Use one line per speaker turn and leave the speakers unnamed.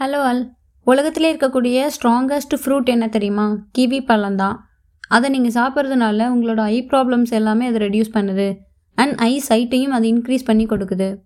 Hello அல் உலகத்திலே இருக்கக்கூடிய strongest fruit என்ன தெரியுமா? கிவி பழம் தான். அதை நீங்கள் சாப்பிட்றதுனால உங்களோட ஐ ப்ராப்ளம்ஸ் எல்லாமே அதை ரெடியூஸ் பண்ணுது. அண்ட் ஐ சைட்டையும் அது இன்க்ரீஸ் பண்ணி கொடுக்குது.